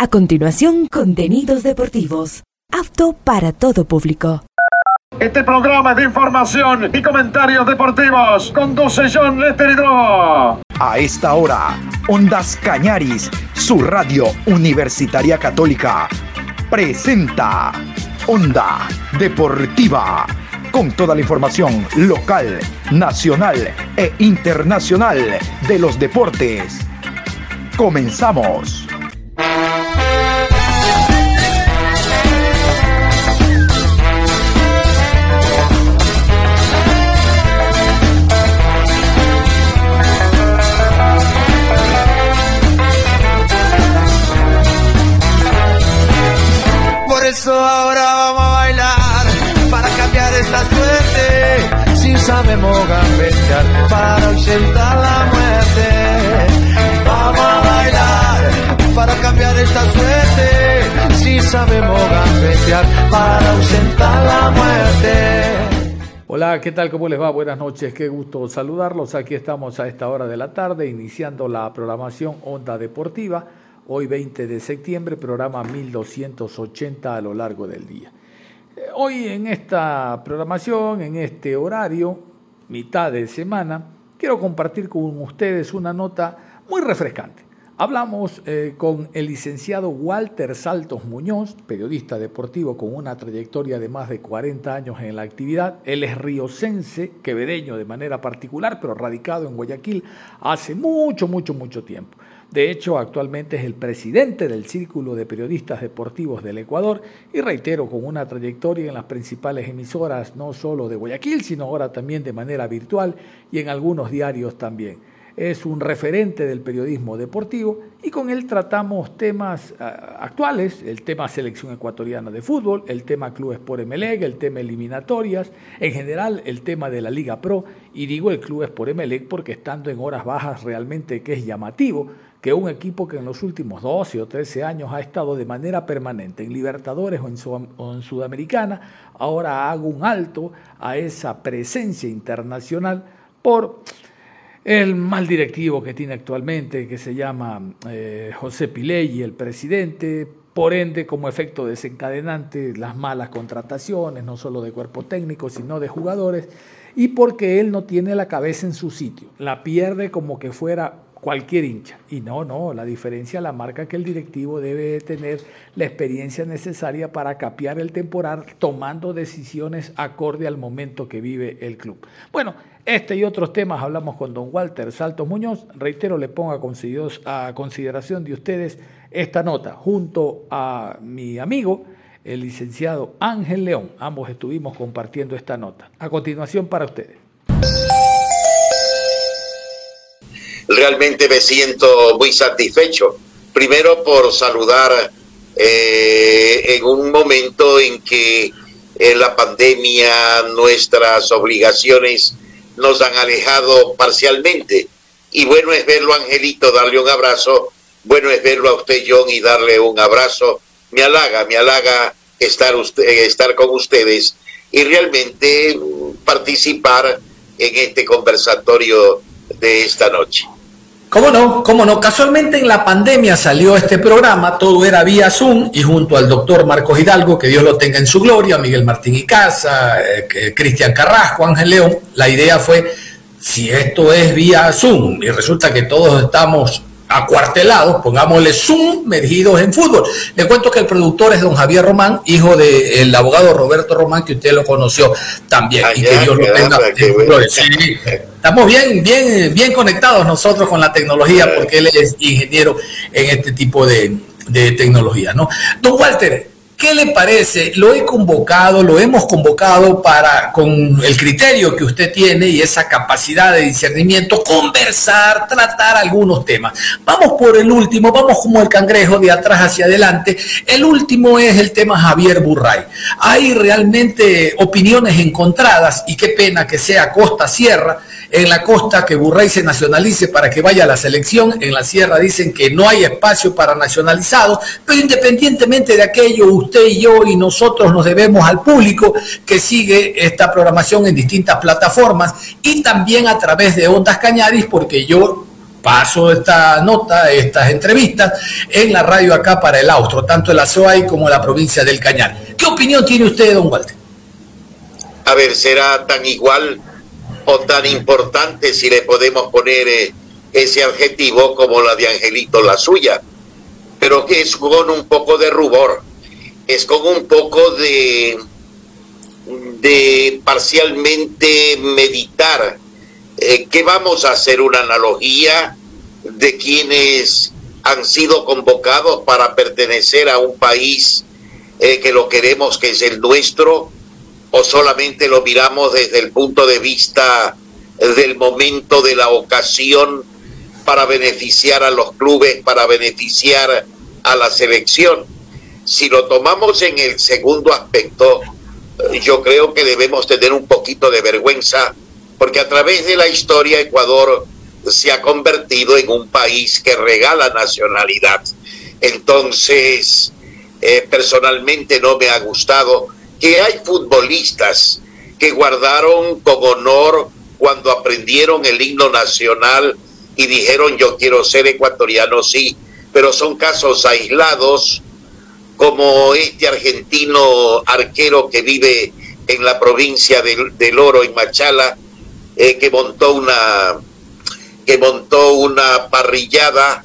A continuación, contenidos deportivos. Apto para todo público. Este programa de información y comentarios deportivos conduce John Lester Hidro. A esta hora, Ondas Cañaris, su radio universitaria católica, presenta Onda Deportiva. Con toda la información local, nacional e internacional de los deportes. Comenzamos. Eso ahora vamos a bailar para cambiar esta suerte. Si sabemos gambetear para ausentar la muerte. Vamos a bailar para cambiar esta suerte. Si sabemos gambetear para ausentar la muerte. Hola, ¿qué tal? ¿Cómo les va? Buenas noches, qué gusto saludarlos. Aquí estamos a esta hora de la tarde iniciando la programación Onda Deportiva Hoy 20 de septiembre, programa 1280 a lo largo del día. Eh, hoy en esta programación, en este horario, mitad de semana, quiero compartir con ustedes una nota muy refrescante. Hablamos eh, con el licenciado Walter Saltos Muñoz, periodista deportivo con una trayectoria de más de 40 años en la actividad. Él es riocense, quevedeño de manera particular, pero radicado en Guayaquil hace mucho, mucho, mucho tiempo. De hecho, actualmente es el presidente del Círculo de Periodistas Deportivos del Ecuador y reitero, con una trayectoria en las principales emisoras, no solo de Guayaquil, sino ahora también de manera virtual y en algunos diarios también. Es un referente del periodismo deportivo y con él tratamos temas ah, actuales, el tema selección ecuatoriana de fútbol, el tema clubes por Emelec, el tema eliminatorias, en general el tema de la Liga Pro y digo el clubes por Emelec porque estando en horas bajas realmente que es llamativo que un equipo que en los últimos 12 o 13 años ha estado de manera permanente en Libertadores o en, Sudamericana, ahora haga un alto a esa presencia internacional por el mal directivo que tiene actualmente, que se llama eh, José Piley, el presidente, por ende, como efecto desencadenante, las malas contrataciones, no solo de cuerpo técnico, sino de jugadores, y porque él no tiene la cabeza en su sitio, la pierde como que fuera cualquier hincha. Y no, no, la diferencia la marca que el directivo debe tener la experiencia necesaria para capear el temporal tomando decisiones acorde al momento que vive el club. Bueno, este y otros temas hablamos con don Walter Saltos Muñoz. Reitero, le pongo a consideración de ustedes esta nota junto a mi amigo, el licenciado Ángel León. Ambos estuvimos compartiendo esta nota. A continuación para ustedes. realmente me siento muy satisfecho. Primero por saludar eh, en un momento en que en la pandemia nuestras obligaciones nos han alejado parcialmente. Y bueno es verlo, Angelito, darle un abrazo. Bueno es verlo a usted, John, y darle un abrazo. Me halaga, me halaga estar, usted, estar con ustedes y realmente participar en este conversatorio de esta noche. ¿Cómo no? ¿Cómo no? Casualmente en la pandemia salió este programa, todo era vía Zoom y junto al doctor Marcos Hidalgo, que Dios lo tenga en su gloria, Miguel Martín y Casa, eh, Cristian Carrasco, Ángel León, la idea fue, si esto es vía Zoom y resulta que todos estamos acuartelados, pongámosle sumergidos en fútbol. Le cuento que el productor es don Javier Román, hijo del abogado Roberto Román, que usted lo conoció también. y que Dios lo tenga. Estamos bien, bien, bien conectados nosotros con la tecnología, porque él es ingeniero en este tipo de, de tecnología, ¿no? Don Walter, ¿Qué le parece? Lo he convocado, lo hemos convocado para, con el criterio que usted tiene y esa capacidad de discernimiento, conversar, tratar algunos temas. Vamos por el último, vamos como el cangrejo de atrás hacia adelante. El último es el tema Javier Burray. Hay realmente opiniones encontradas y qué pena que sea Costa Sierra en la costa que Burray se nacionalice para que vaya a la selección, en la sierra dicen que no hay espacio para nacionalizados, pero independientemente de aquello, usted y yo y nosotros nos debemos al público que sigue esta programación en distintas plataformas y también a través de Ondas Cañaris, porque yo paso esta nota, estas entrevistas en la radio acá para el Austro, tanto en la SOAI como la provincia del Cañar. ¿Qué opinión tiene usted, don Walter? A ver, ¿será tan igual o tan importante si le podemos poner eh, ese adjetivo como la de Angelito, la suya? Pero que es con un poco de rubor, es con un poco de, de parcialmente meditar. Eh, que vamos a hacer una analogía de quienes han sido convocados para pertenecer a un país eh, que lo queremos, que es el nuestro, o solamente lo miramos desde el punto de vista del momento, de la ocasión, para beneficiar a los clubes, para beneficiar a la selección. Si lo tomamos en el segundo aspecto, yo creo que debemos tener un poquito de vergüenza, porque a través de la historia Ecuador se ha convertido en un país que regala nacionalidad. Entonces, eh, personalmente no me ha gustado que hay futbolistas que guardaron con honor cuando aprendieron el himno nacional y dijeron yo quiero ser ecuatoriano, sí, pero son casos aislados como este argentino arquero que vive en la provincia del, Oro, en Machala, eh, que montó una que montó una parrillada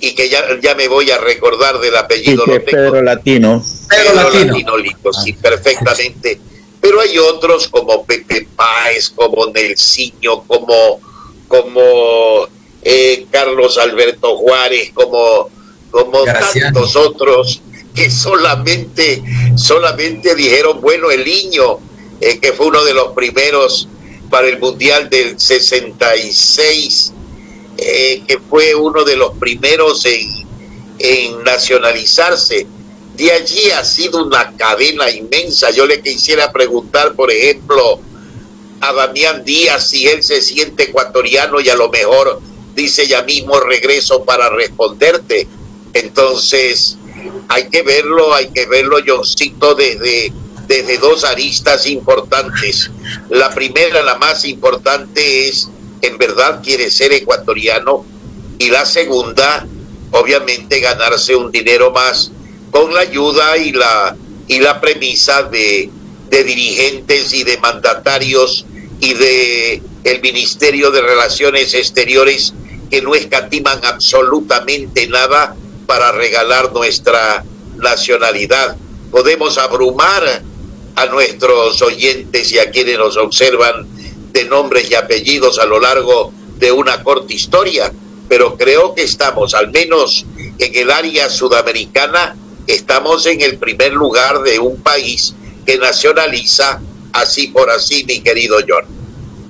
y que ya, ya me voy a recordar del apellido. Sí, Pedro Latino. Pedro, Latino. Latino sí, perfectamente. Pero hay otros como Pepe Páez, como Nelsinho, como, como eh, Carlos Alberto Juárez, como, como tantos otros que solamente, solamente dijeron, bueno, el niño, eh, que fue uno de los primeros para el Mundial del 66, eh, que fue uno de los primeros en, nacionalizarse. De allí ha sido una cadena inmensa. Yo le quisiera preguntar, por ejemplo, a Damián Díaz si él se siente ecuatoriano y a lo mejor dice ya mismo regreso para responderte. Entonces, hay que verlo, hay que verlo, Johncito, desde, desde dos aristas importantes. La primera, la más importante, es en verdad quiere ser ecuatoriano y la segunda, obviamente, ganarse un dinero más con la ayuda y la, y la premisa de, de dirigentes y de mandatarios y de el Ministerio de Relaciones Exteriores que no escatiman absolutamente nada para regalar nuestra nacionalidad. Podemos abrumar a nuestros oyentes y a quienes nos observan de nombres y apellidos a lo largo de una corta historia, pero creo que estamos, al menos en el área sudamericana, estamos en el primer lugar de un país que nacionaliza así por así, mi querido John.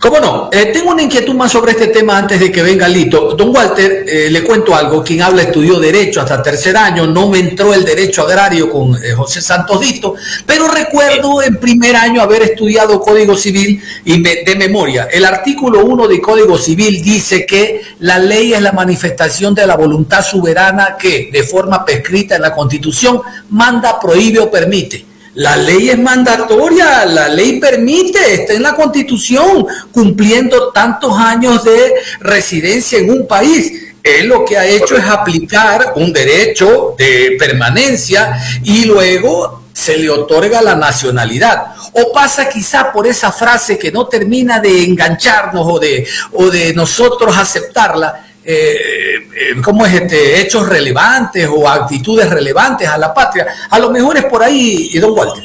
¿Cómo no? Eh, tengo una inquietud más sobre este tema antes de que venga Lito. Don Walter, eh, le cuento algo. Quien habla estudió Derecho hasta tercer año. No me entró el Derecho Agrario con eh, José Santos Dito, pero recuerdo en primer año haber estudiado Código Civil y de memoria. El artículo 1 de Código Civil dice que la ley es la manifestación de la voluntad soberana que, de forma prescrita en la Constitución, manda, prohíbe o permite. La ley es mandatoria, la ley permite, está en la constitución, cumpliendo tantos años de residencia en un país. Él lo que ha hecho es aplicar un derecho de permanencia y luego se le otorga la nacionalidad. O pasa quizá por esa frase que no termina de engancharnos o de, o de nosotros aceptarla, eh, eh, ¿cómo es este? hechos relevantes o actitudes relevantes a la patria. A lo mejor es por ahí, don Walter.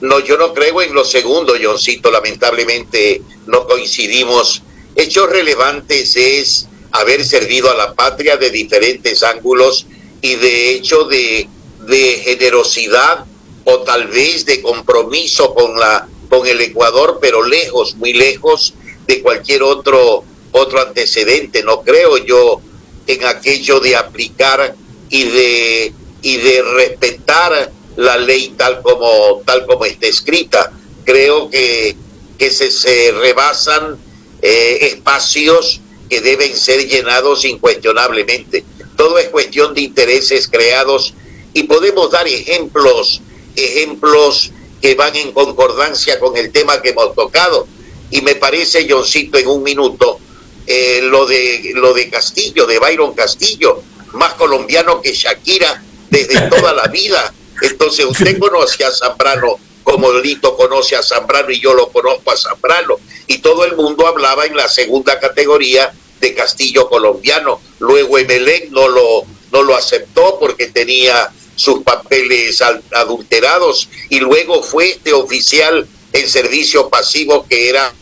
No, yo no creo en lo segundo, Johncito. Lamentablemente no coincidimos. Hechos relevantes es haber servido a la patria de diferentes ángulos y de hecho de, de generosidad o tal vez de compromiso con la con el Ecuador, pero lejos, muy lejos de cualquier otro otro antecedente. No creo yo en aquello de aplicar y de, y de respetar la ley tal como, tal como está escrita. Creo que, que se, se rebasan eh, espacios que deben ser llenados incuestionablemente. Todo es cuestión de intereses creados y podemos dar ejemplos, ejemplos que van en concordancia con el tema que hemos tocado. Y me parece, Johncito, en un minuto, eh, lo, de, lo de Castillo, de Byron Castillo, más colombiano que Shakira desde toda la vida. Entonces usted conoce a Zambrano como Lito conoce a Zambrano y yo lo conozco a Zambrano. Y todo el mundo hablaba en la segunda categoría de Castillo colombiano. Luego Emelec no lo, no lo aceptó porque tenía sus papeles adulterados y luego fue este oficial en servicio pasivo que era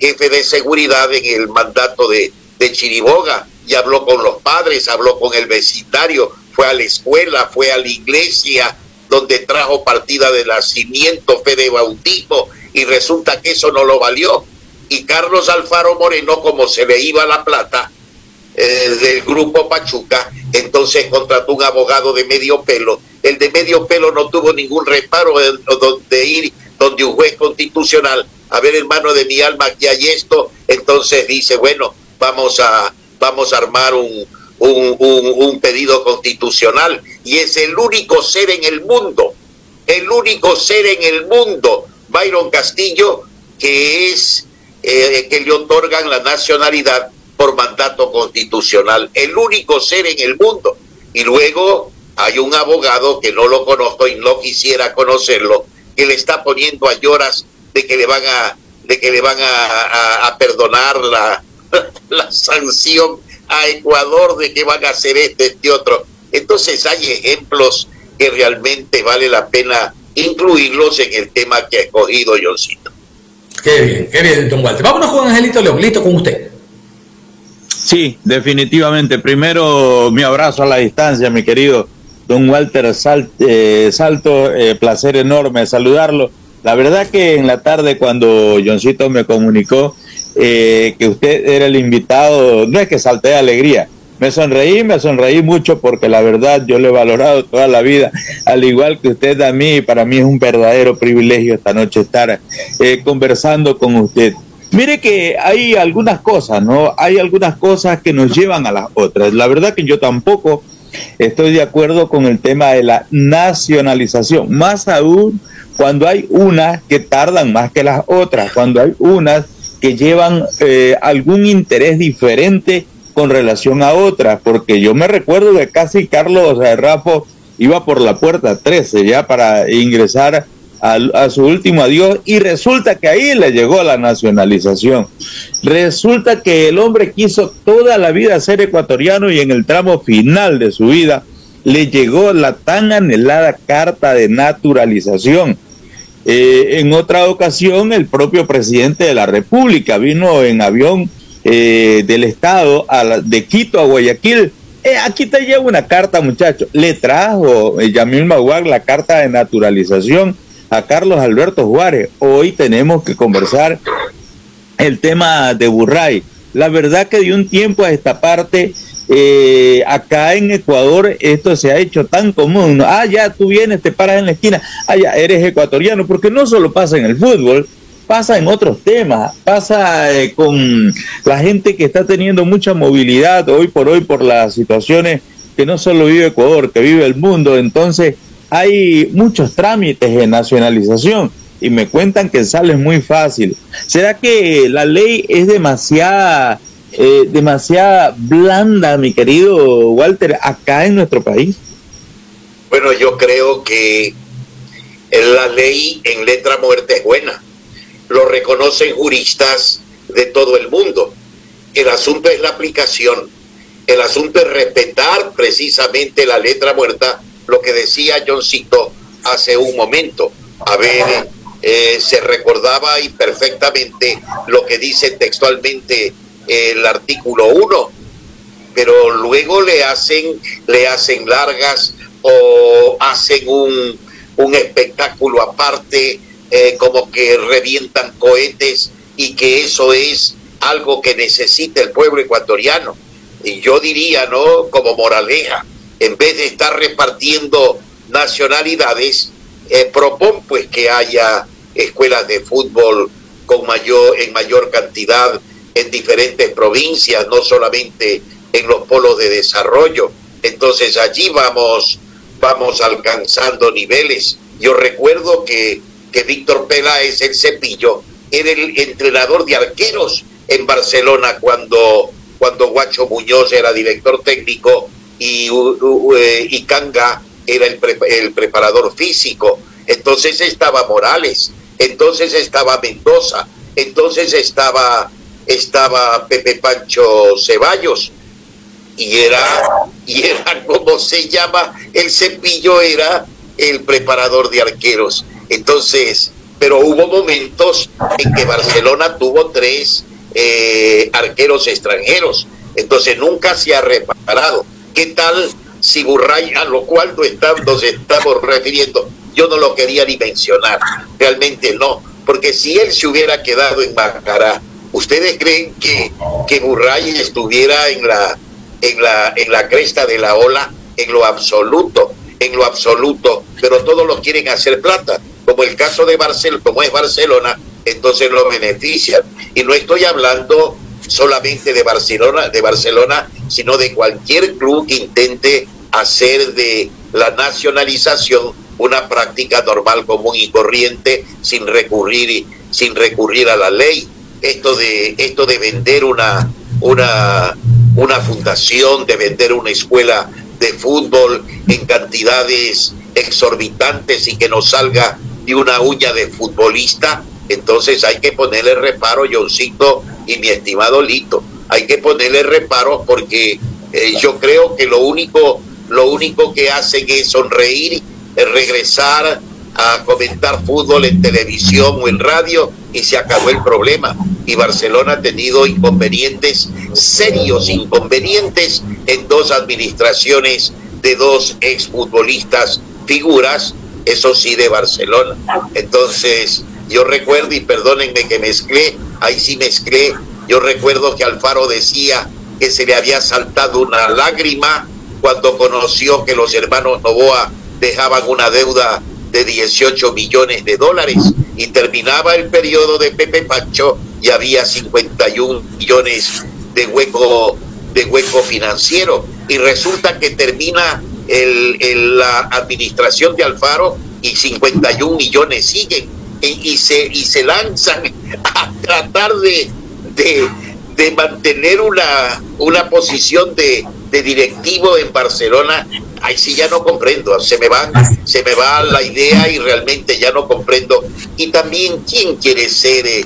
jefe de seguridad en el mandato de, de Chiriboga y habló con los padres, habló con el vecindario, fue a la escuela, fue a la iglesia, donde trajo partida de nacimiento, fe de bautismo, y resulta que eso no lo valió. Y Carlos Alfaro Moreno, como se le iba la plata eh, del grupo Pachuca, entonces contrató un abogado de medio pelo. El de medio pelo no tuvo ningún reparo de ir donde un juez constitucional, a ver hermano de mi alma, que hay esto, entonces dice, bueno, vamos a, vamos a armar un, un, un, pedido constitucional. Y es el único ser en el mundo, el único ser en el mundo, Byron Castillo, que es eh, que le otorgan la nacionalidad por mandato constitucional, el único ser en el mundo. Y luego hay un abogado que no lo conozco y no quisiera conocerlo, que le está poniendo a lloras de que le van a de que le van a, a perdonar la, la sanción a Ecuador de que van a hacer este, este otro. Entonces hay ejemplos que realmente vale la pena incluirlos en el tema que ha escogido Johncito. Qué bien, qué bien, don Walter. Vámonos con Angelito León, listo con usted. Sí, definitivamente. Primero, mi abrazo a la distancia, mi querido don Walter eh, Salto. Eh, placer enorme saludarlo. La verdad que en la tarde cuando Johncito me comunicó eh, que usted era el invitado, no es que salte de alegría, me sonreí, me sonreí mucho porque la verdad yo lo he valorado toda la vida, al igual que usted a mí, para mí es un verdadero privilegio esta noche estar eh, conversando con usted. Mire que hay algunas cosas, ¿no? Hay algunas cosas que nos llevan a las otras. La verdad que yo tampoco estoy de acuerdo con el tema de la nacionalización, más aún cuando hay unas que tardan más que las otras, cuando hay unas que llevan eh, algún interés diferente con relación a otras, porque yo me recuerdo que casi Carlos Rafo iba por la puerta 13 ya para ingresar a, su último adiós y resulta que ahí le llegó la nacionalización. Resulta que el hombre quiso toda la vida ser ecuatoriano y en el tramo final de su vida le llegó la tan anhelada carta de naturalización. Eh, en otra ocasión, el propio presidente de la República vino en avión eh, del Estado a de Quito a Guayaquil. Eh, aquí te llevo una carta, muchacho. Le trajo Yamil Maguag la carta de naturalización a Carlos Alberto Juárez. Hoy tenemos que conversar el tema de Burray. La verdad que de un tiempo a esta parte eh, acá en Ecuador esto se ha hecho tan común. Ah, ya tú vienes, te paras en la esquina, ah, ya eres ecuatoriano, porque no solo pasa en el fútbol, pasa en otros temas, pasa eh, con la gente que está teniendo mucha movilidad hoy por hoy por las situaciones que no solo vive Ecuador, que vive el mundo. Entonces hay muchos trámites de nacionalización y me cuentan que sale muy fácil. ¿Será que la ley es demasiada eh, demasiada blanda, mi querido Walter, acá en nuestro país? Bueno, yo creo que la ley en letra muerta es buena. Lo reconocen juristas de todo el mundo. El asunto es la aplicación. El asunto es respetar precisamente la letra muerta, lo que decía Johncito hace un momento. A ver, eh, se recordaba y perfectamente lo que dice textualmente el artículo 1, pero luego le hacen, le hacen largas o hacen un, un espectáculo aparte, eh, como que revientan cohetes y que eso es algo que necesita el pueblo ecuatoriano. Y yo diría, ¿no? Como moraleja, en vez de estar repartiendo nacionalidades, eh, propon pues que haya escuelas de fútbol con mayor, en mayor cantidad en diferentes provincias, no solamente en los polos de desarrollo. Entonces allí vamos, vamos alcanzando niveles. Yo recuerdo que, que Víctor Peláez, el cepillo, era el entrenador de arqueros en Barcelona cuando, cuando Guacho Muñoz era director técnico y, eh, y Kanga era el, el preparador físico. Entonces estaba Morales, entonces estaba Mendoza, entonces estaba, estaba Pepe Pancho Ceballos, y era, y era como se llama, el cepillo era el preparador de arqueros. Entonces, pero hubo momentos en que Barcelona tuvo tres eh, arqueros extranjeros, entonces nunca se ha reparado. ¿Qué tal si Burray, a lo cual nos estamos refiriendo, yo no lo quería ni mencionar, realmente no, porque si él se hubiera quedado en Macará, ¿ustedes creen que, que Burray estuviera en la, en, la, en la cresta de la ola? En lo absoluto, en lo absoluto, pero todos lo quieren hacer plata, como el caso de Barcelona, como es Barcelona, entonces lo benefician. Y no estoy hablando solamente de Barcelona, de Barcelona, sino de cualquier club que intente hacer de la nacionalización una práctica normal, común y corriente sin recurrir sin recurrir a la ley. Esto de esto de vender una una una fundación, de vender una escuela de fútbol en cantidades exorbitantes y que no salga de una uña de futbolista, entonces hay que ponerle reparo, Johncito y mi estimado Lito. Hay que ponerle reparo porque eh, yo creo que lo único, lo único que hacen es sonreír, es regresar a comentar fútbol en televisión o en radio y se acabó el problema. Y Barcelona ha tenido inconvenientes, serios inconvenientes, en dos administraciones de dos exfutbolistas figuras, eso sí, de Barcelona. Entonces, yo recuerdo, y perdónenme que mezclé, ahí sí mezclé, yo recuerdo que Alfaro decía que se le había saltado una lágrima cuando conoció que los hermanos Novoa dejaban una deuda de 18 millones de dólares y terminaba el periodo de Pepe Pancho y había 51 millones de hueco de hueco financiero. Y resulta que termina la administración de Alfaro y 51 millones siguen. Y, se, y se lanzan a tratar de, de, mantener una, una posición de, de, directivo en Barcelona, ahí sí ya no comprendo, se me, va, se me va la idea y realmente ya no comprendo. Y también, ¿quién quiere ser eh,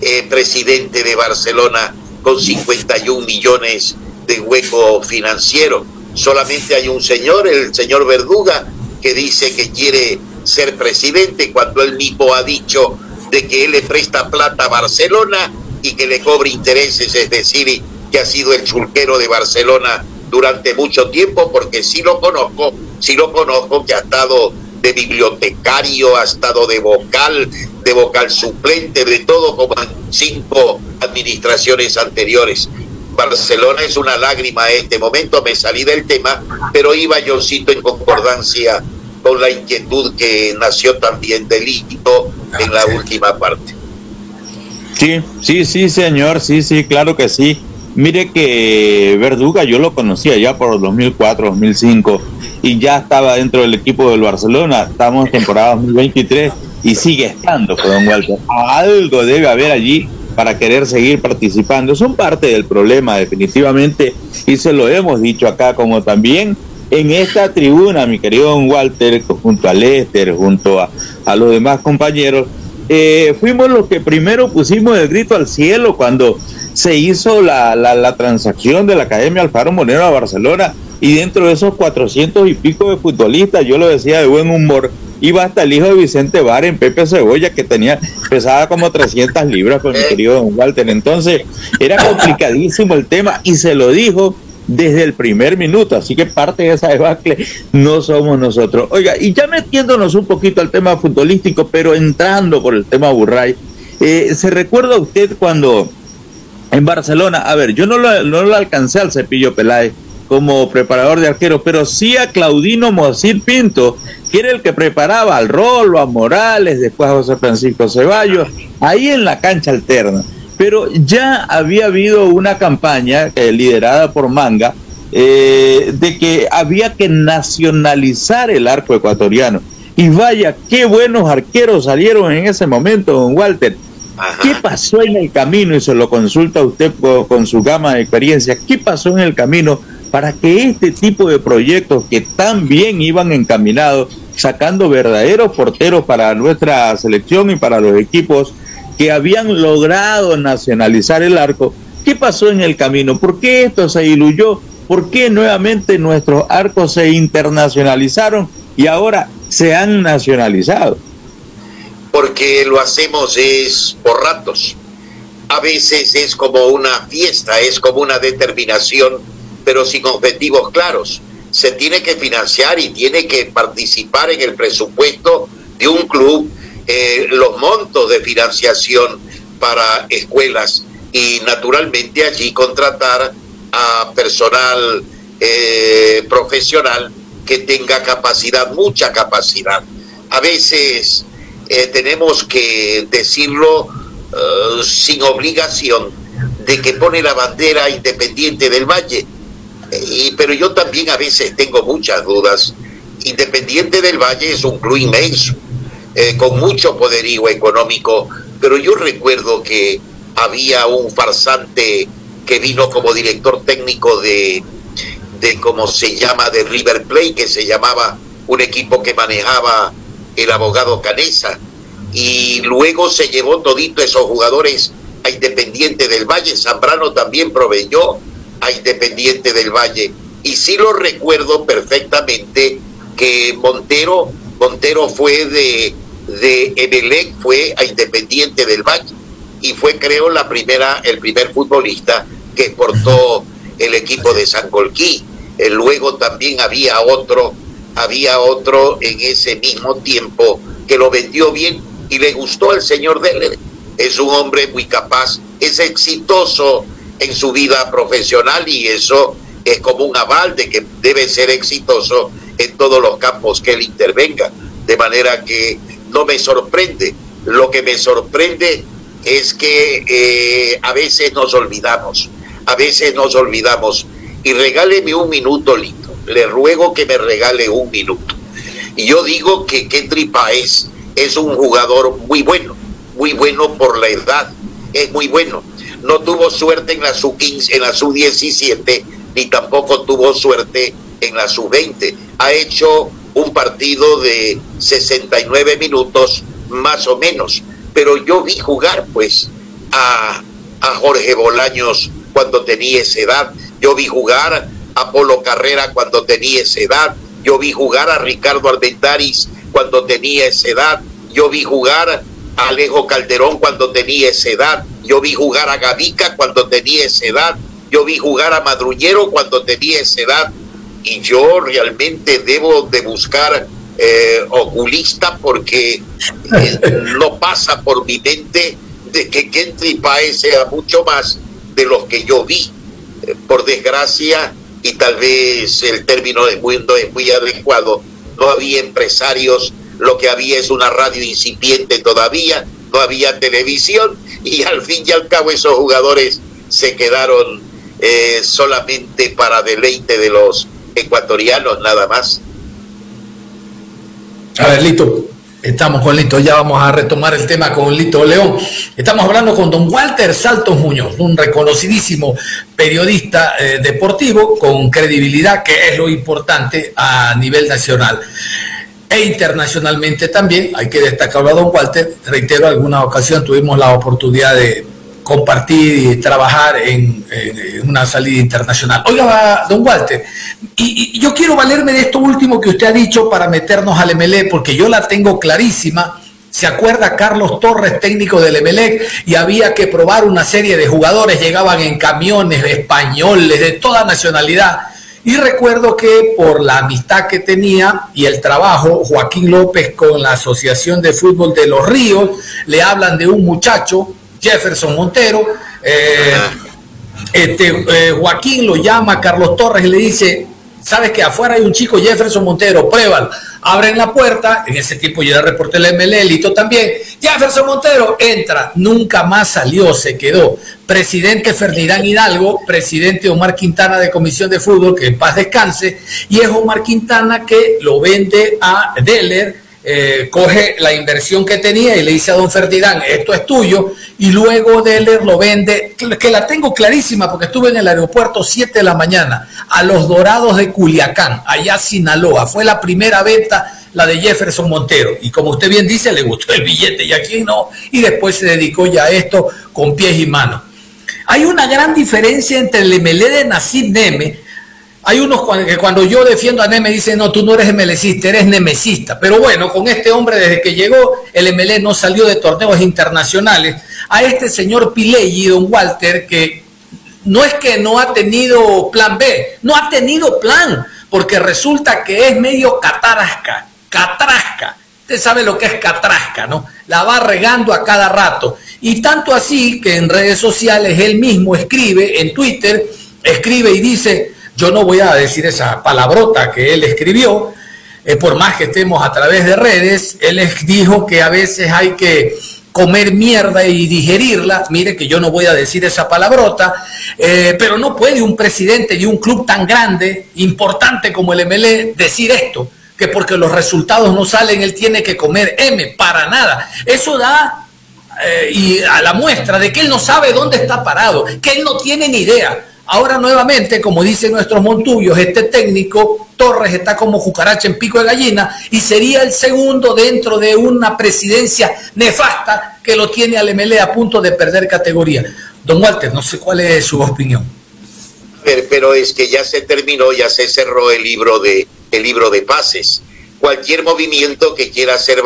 eh, presidente de Barcelona con 51 millones de hueco financiero? Solamente hay un señor, el señor Verduga, que dice que quiere ser presidente cuando él mismo ha dicho de que él le presta plata a Barcelona y que le cobre intereses, es decir, que ha sido el chulquero de Barcelona durante mucho tiempo, porque sí lo conozco, sí lo conozco, que ha estado de bibliotecario, ha estado de vocal, de vocal suplente, de todo como en cinco administraciones anteriores. Barcelona es una lágrima en este momento, me salí del tema, pero iba Johncito en concordancia con la inquietud que nació también del Lito en la última parte. Sí, sí, sí, señor, sí, sí, claro que sí. Mire que Verduga yo lo conocía ya por 2004, 2005 y ya estaba dentro del equipo del Barcelona. Estamos en temporada 2023 y sigue estando, don Walter. Algo debe haber allí para querer seguir participando. Son parte del problema, definitivamente, y se lo hemos dicho acá, como también en esta tribuna, mi querido don Walter, junto a Lester, junto a, a los demás compañeros, eh, fuimos los que primero pusimos el grito al cielo cuando se hizo la, la, la transacción de la Academia Alfaro Monero a Barcelona y dentro de esos cuatrocientos y pico de futbolistas, yo lo decía de buen humor, iba hasta el hijo de Vicente Bar en Pepe Cebolla, que tenía, pesaba como 300 libras con mi eh. querido don Walter. Entonces, era complicadísimo el tema y se lo dijo desde el primer minuto, así que parte de esa debacle no somos nosotros. Oiga, y ya metiéndonos un poquito al tema futbolístico, pero entrando por el tema Burray, eh, ¿se recuerda usted cuando en Barcelona, a ver, yo no lo, no lo alcancé al Cepillo Peláez, como preparador de arqueros, pero sí a Claudino Mocir Pinto, que era el que preparaba al Rolo, a Morales, después a José Francisco Ceballos, ahí en la cancha alterna. Pero ya había habido una campaña eh, liderada por Manga eh, de que había que nacionalizar el arco ecuatoriano. Y vaya, qué buenos arqueros salieron en ese momento, don Walter. ¿Qué pasó en el camino? Y se lo consulta usted con su gama de experiencia. ¿Qué pasó en el camino para que este tipo de proyectos que tan bien iban encaminados, sacando verdaderos porteros para nuestra selección y para los equipos que habían logrado nacionalizar el arco, ¿qué pasó en el camino? ¿Por qué esto se diluyó? ¿Por qué nuevamente nuestros arcos se internacionalizaron y ahora se han nacionalizado? Porque lo hacemos es por ratos. A veces es como una fiesta, es como una determinación, pero sin objetivos claros. Se tiene que financiar y tiene que participar en el presupuesto de un club eh, los montos de financiación para escuelas y naturalmente allí contratar a personal eh, profesional que tenga capacidad, mucha capacidad. A veces eh, tenemos que decirlo sin obligación de que pone la bandera independiente del Valle, pero yo también a veces tengo muchas dudas. Independiente del Valle es un club inmenso eh, con mucho poderío económico, pero yo recuerdo que había un farsante que vino como director técnico de, de cómo se llama, de River Plate, que se llamaba un equipo que manejaba el abogado Canesa, y luego se llevó todito esos jugadores a Independiente del Valle, Zambrano también proveyó a Independiente del Valle, y sí lo recuerdo perfectamente que Montero, Montero fue de de Emelec fue a Independiente del Valle y fue creo la primera el primer futbolista que exportó el equipo de San Colquí. Eh, luego también había otro había otro en ese mismo tiempo que lo vendió bien y le gustó al señor Deller. Es un hombre muy capaz, es exitoso en su vida profesional y eso es como un aval de que debe ser exitoso en todos los campos que él intervenga. De manera que no me sorprende. Lo que me sorprende es que eh, a veces nos olvidamos, a veces nos olvidamos. Y regáleme un minuto, Lito. Le ruego que me regale un minuto. Y yo digo que Kendry Paez es un jugador muy bueno, muy bueno por la edad, es muy bueno. No tuvo suerte en la sub-15, en la sub-17, ni tampoco tuvo suerte en la sub-20. Ha hecho un partido de 69 minutos más o menos. Pero yo vi jugar pues a, a Jorge Bolaños cuando tenía esa edad, yo vi jugar a Polo Carrera cuando tenía esa edad, yo vi jugar a Ricardo Armentaris cuando tenía esa edad, yo vi jugar a Alejo Calderón cuando tenía esa edad, yo vi jugar a Gavica cuando tenía esa edad, yo vi jugar a Madruñero cuando tenía esa edad, y yo realmente debo de buscar eh, oculista porque eh, no pasa por mi mente de que Kentry Paez sea mucho más de los que yo vi. Eh, por desgracia, y tal vez el término no es muy adecuado, no había empresarios, lo que había es una radio incipiente todavía, no había televisión y al fin y al cabo esos jugadores se quedaron solamente para deleite de los ecuatorianos nada más. A ver, Lito, estamos con Lito, ya vamos a retomar el tema con Lito León. Estamos hablando con don Walter Saltos Muñoz, un reconocidísimo periodista eh, deportivo con credibilidad, que es lo importante a nivel nacional e internacionalmente también. Hay que destacarlo a don Walter. Reitero, alguna ocasión tuvimos la oportunidad de compartir y trabajar en, una salida internacional. Oiga, don Walter, y, yo quiero valerme de esto último que usted ha dicho para meternos al MLE, porque yo la tengo clarísima. ¿Se acuerda Carlos Torres, técnico del Emelec? Y había que probar una serie de jugadores, llegaban en camiones de españoles, de toda nacionalidad. Y recuerdo que por la amistad que tenía y el trabajo, Joaquín López con la Asociación de Fútbol de los Ríos, le hablan de un muchacho Jefferson Montero. Eh, este, eh, Joaquín lo llama, Carlos Torres y le dice, sabes que afuera hay un chico Jefferson Montero, pruébalo. Abren la puerta, en ese tiempo yo era reporté el ML, Lito también. Jefferson Montero entra, nunca más salió, se quedó. Presidente Ferdinand Hidalgo, presidente Omar Quintana de Comisión de Fútbol, que en paz descanse, y es Omar Quintana que lo vende a Deller eh, coge la inversión que tenía y le dice a don Ferdinand, esto es tuyo, y luego Deller lo vende, que la tengo clarísima porque estuve en el aeropuerto 7 de la mañana, a los Dorados de Culiacán, allá Sinaloa. Fue la primera venta, la de Jefferson Montero. Y como usted bien dice, le gustó el billete y aquí no, y después se dedicó ya a esto con pies y manos. Hay una gran diferencia entre el MLE de Nasib Neme, hay unos que cuando yo defiendo a Neme dicen, no, tú no eres MLCista, eres nemesista. Pero bueno, con este hombre desde que llegó, el MLE no salió de torneos internacionales. A este señor Pileggi, don Walter, que no es que no ha tenido plan B, no ha tenido plan, porque resulta que es medio catarasca, catrasca. Usted sabe lo que es catrasca, ¿no? La va regando a cada rato. Y tanto así que en redes sociales él mismo escribe, en Twitter, escribe y dice, yo no voy a decir esa palabrota que él escribió, eh, por más que estemos a través de redes, él dijo que a veces hay que comer mierda y digerirla. Mire que yo no voy a decir esa palabrota, eh, pero no puede un presidente de un club tan grande, importante como el MLE, decir esto, que porque los resultados no salen, él tiene que comer M, para nada. Eso da eh, y a la muestra de que él no sabe dónde está parado, que él no tiene ni idea. Ahora nuevamente, como dicen nuestros montullos, este técnico Torres está como cucaracha en pico de gallina y sería el segundo dentro de una presidencia nefasta que lo tiene al MLE a punto de perder categoría. Don Walter, no sé cuál es su opinión. Pero es que ya se terminó, ya se cerró el libro de, el libro de pases. Cualquier movimiento que quiera hacer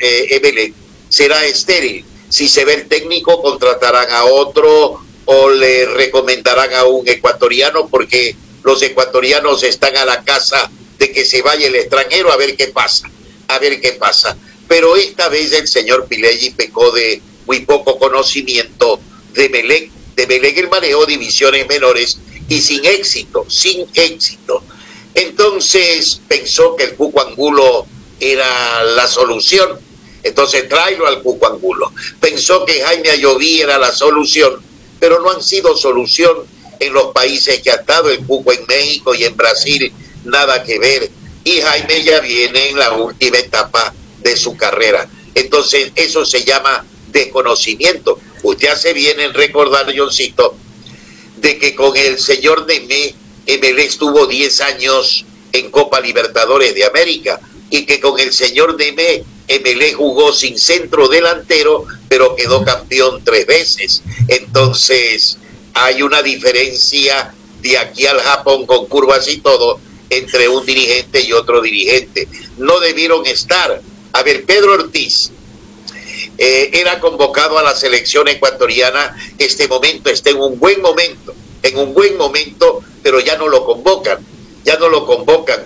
eh, MLE será estéril. Si se ve el técnico, contratarán a otro le recomendarán a un ecuatoriano porque los ecuatorianos están a la casa de que se vaya el extranjero a ver qué pasa, a ver qué pasa. Pero esta vez el señor Pileggi pecó de muy poco conocimiento de Melec. De Melec él manejó divisiones menores y sin éxito, sin éxito. Entonces pensó que el Cuco Angulo era la solución. Entonces tráelo al Cuco Angulo. Pensó que Jaime Ayoví era la solución pero no han sido solución en los países que ha estado el Cuco en México y en Brasil, nada que ver. Y Jaime ya viene en la última etapa de su carrera. Entonces, eso se llama desconocimiento. Usted hace bien en recordar, Johncito, de que con el señor Neme, ML estuvo 10 años en Copa Libertadores de América y que con el señor Neme, ML jugó sin centro delantero, pero quedó campeón tres veces. Entonces, hay una diferencia de aquí al Japón con curvas y todo entre un dirigente y otro dirigente. No debieron estar. A ver, Pedro Ortiz eh, era convocado a la selección ecuatoriana. Este momento está en un buen momento, en un buen momento, pero ya no lo convocan, ya no lo convocan.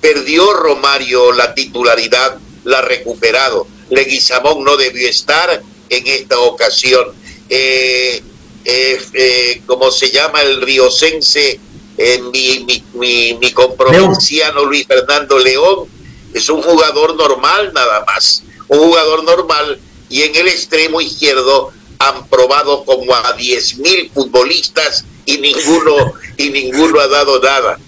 Perdió Romario la titularidad, la ha recuperado. Leguizamón no debió estar en esta ocasión. Eh, eh, eh como se llama el riocense, eh, mi, mi, mi, mi comprovinciano Luis Fernando León, es un jugador normal nada más, un jugador normal y en el extremo izquierdo han probado como a 10 mil futbolistas y ninguno, y ninguno ha dado nada.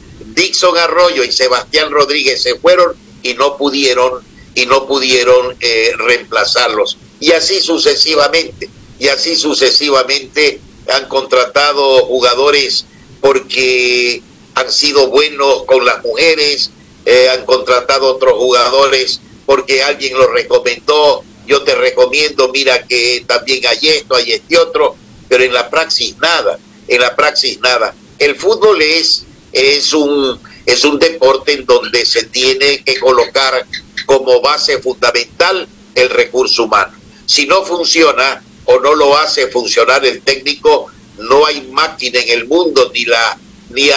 Dixon Arroyo y Sebastián Rodríguez se fueron y no pudieron y no pudieron reemplazarlos y así sucesivamente, y así sucesivamente han contratado jugadores porque han sido buenos con las mujeres, eh, han contratado otros jugadores porque alguien los recomendó, yo te recomiendo, mira que también hay esto, hay este otro, pero en la praxis nada, en la praxis nada. El fútbol es, es, un, es un deporte en donde se tiene que colocar como base fundamental el recurso humano. Si no funciona o no lo hace funcionar el técnico, no hay máquina en el mundo, ni la ni,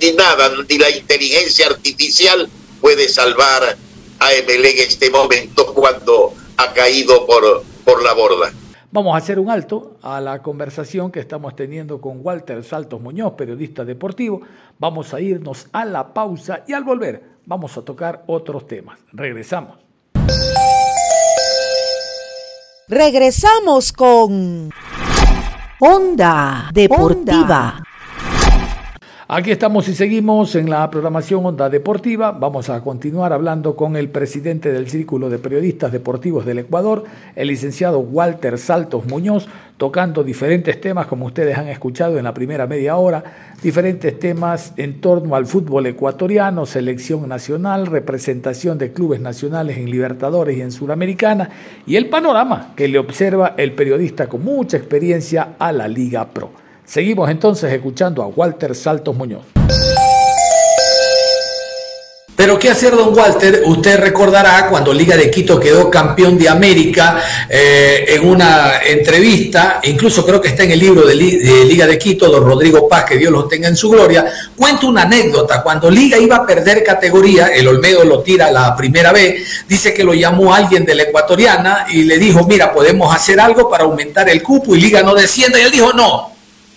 ni, nada, ni la inteligencia artificial puede salvar a ML en este momento cuando ha caído por, por la borda. Vamos a hacer un alto a la conversación que estamos teniendo con Walter Saltos Muñoz, periodista deportivo. Vamos a irnos a la pausa y al volver vamos a tocar otros temas. Regresamos. Regresamos con Onda Deportiva. Aquí estamos y seguimos en la programación Onda Deportiva. Vamos a continuar hablando con el presidente del Círculo de Periodistas Deportivos del Ecuador, el licenciado Walter Saltos Muñoz, tocando diferentes temas, como ustedes han escuchado en la primera media hora, diferentes temas en torno al fútbol ecuatoriano, selección nacional, representación de clubes nacionales en Libertadores y en Suramericana, y el panorama que le observa el periodista con mucha experiencia a la Liga Pro. Seguimos entonces escuchando a Walter Saltos Muñoz. Pero ¿qué hacer, don Walter? Usted recordará cuando Liga de Quito quedó campeón de América eh, en una entrevista, incluso creo que está en el libro de, Liga de Quito, don Rodrigo Paz, que Dios lo tenga en su gloria, cuenta una anécdota. Cuando Liga iba a perder categoría, el Olmedo lo tira la primera vez, dice que lo llamó alguien de la ecuatoriana y le dijo, mira, podemos hacer algo para aumentar el cupo y Liga no descienda. Y él dijo, no,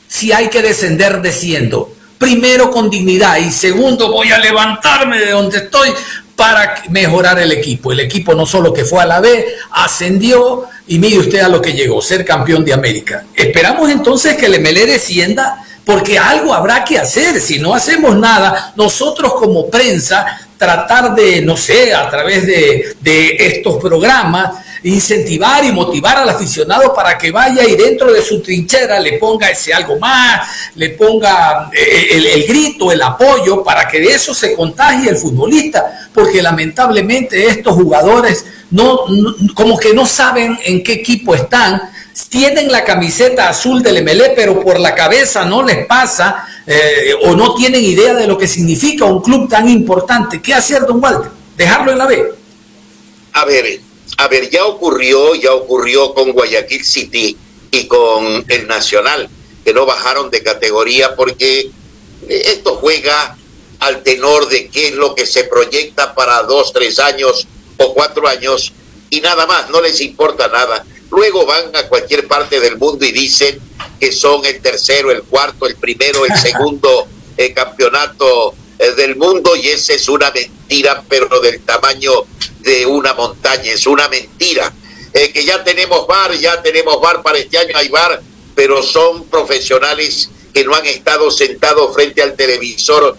si hay que descender, desciendo. Primero con dignidad y segundo voy a levantarme de donde estoy para mejorar el equipo. El equipo no solo que fue a la B, ascendió y mire usted a lo que llegó, ser campeón de América. Esperamos entonces que el MLE descienda porque algo habrá que hacer. Si no hacemos nada, nosotros como prensa, tratar de, no sé, a través de, de estos programas, incentivar y motivar al aficionado para que vaya y dentro de su trinchera le ponga ese algo más, le ponga eh, el, grito, el apoyo, para que de eso se contagie el futbolista, porque lamentablemente estos jugadores no, como que no saben en qué equipo están, tienen la camiseta azul del MLE, pero por la cabeza no les pasa eh, o no tienen idea de lo que significa un club tan importante. ¿Qué hacer, don Walter? ¿Dejarlo en la B? A ver, a ver, ya ocurrió, ya ocurrió con Guayaquil City y con el Nacional, que no bajaron de categoría porque esto juega al tenor de qué es lo que se proyecta para dos, tres años o cuatro años y nada más, no les importa nada. Luego van a cualquier parte del mundo y dicen que son el tercero, el cuarto, el primero, el segundo eh, campeonato eh, del mundo y esa es una mentira, pero del tamaño de una montaña, es una mentira. Eh, que ya tenemos bar, ya tenemos bar para este año, hay bar, pero son profesionales que no han estado sentados frente al televisor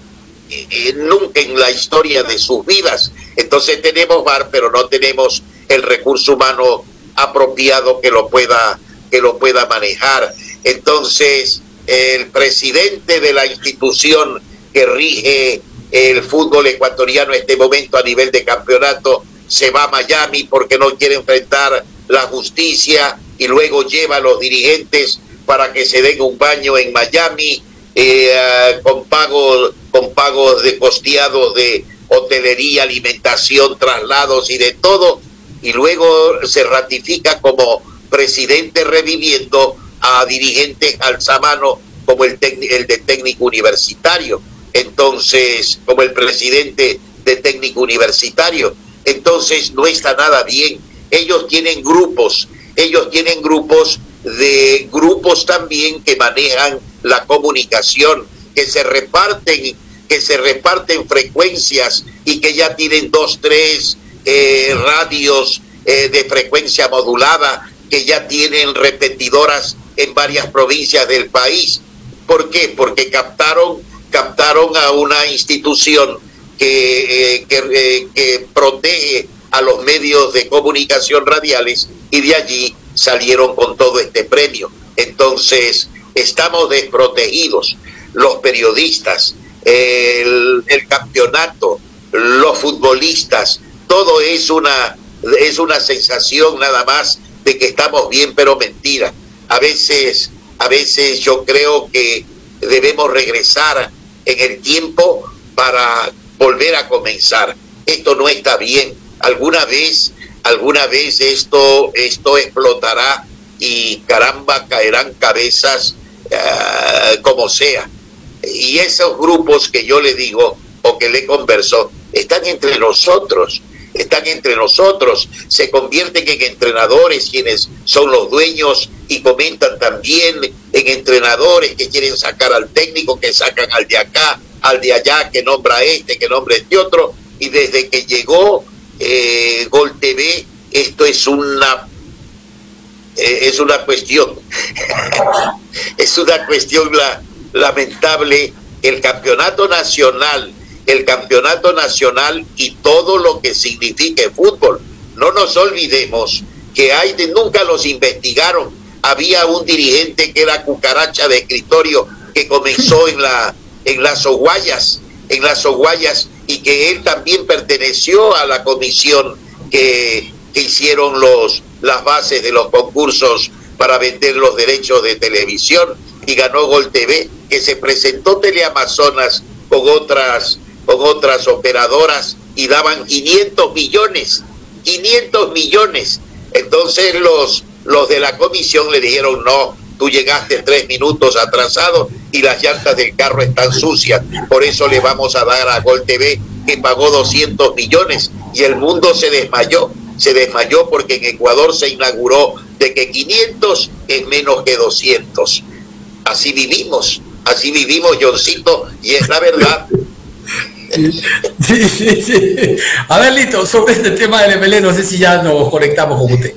eh, nunca en la historia de sus vidas. Entonces tenemos bar, pero no tenemos el recurso humano apropiado que lo pueda, que lo pueda manejar. Entonces, el presidente de la institución que rige el fútbol ecuatoriano en este momento a nivel de campeonato se va a Miami porque no quiere enfrentar la justicia y luego lleva a los dirigentes para que se den un baño en Miami eh, con pagos con pagos de costeados de hotelería, alimentación, traslados y de todo y luego se ratifica como presidente reviviendo a dirigentes alzamano como el, el de técnico universitario entonces, como el presidente de técnico universitario, entonces no está nada bien. Ellos tienen grupos, ellos tienen grupos de grupos también que manejan la comunicación, que se reparten, que se reparten frecuencias y que ya tienen dos, tres eh, radios eh, de frecuencia modulada, que ya tienen repetidoras en varias provincias del país. ¿Por qué? Porque captaron captaron a una institución que, eh, eh, que, protege a los medios de comunicación radiales y de allí salieron con todo este premio. Entonces, estamos desprotegidos, los periodistas, el, el campeonato, los futbolistas, todo es una, es una sensación nada más de que estamos bien, pero mentira. A veces, a veces yo creo que debemos regresar en el tiempo para volver a comenzar. Esto no está bien. Alguna vez, alguna vez esto, esto explotará y caramba caerán cabezas eh, como sea. Y esos grupos que yo le digo o que le converso están entre nosotros están entre nosotros, se convierten en entrenadores quienes son los dueños y comentan también en entrenadores que quieren sacar al técnico, que sacan al de acá, al de allá, que nombra este, que nombra este otro. Y desde que llegó eh, Gol TV, esto es una eh, es una cuestión, es una cuestión la, lamentable. El campeonato nacional, el campeonato nacional y todo lo que signifique fútbol. No nos olvidemos que hay de, nunca los investigaron. Había un dirigente que era cucaracha de escritorio que comenzó en la en las Oguayas, en las Oguayas y que él también perteneció a la comisión que, que hicieron los las bases de los concursos para vender los derechos de televisión y ganó Gol TV, que se presentó Teleamazonas con otras, con otras operadoras y daban 500 millones, 500 millones. Entonces los, los de la comisión le dijeron, no, tú llegaste tres minutos atrasado y las llantas del carro están sucias, por eso le vamos a dar a Gol TV que pagó 200 millones y el mundo se desmayó se desmayó porque en Ecuador se inauguró de que 500 es menos que 200. Así vivimos, así vivimos, Johncito, y es la verdad. Sí, sí, sí. A ver, Lito, sobre este tema del MLE, no sé si ya nos conectamos con usted.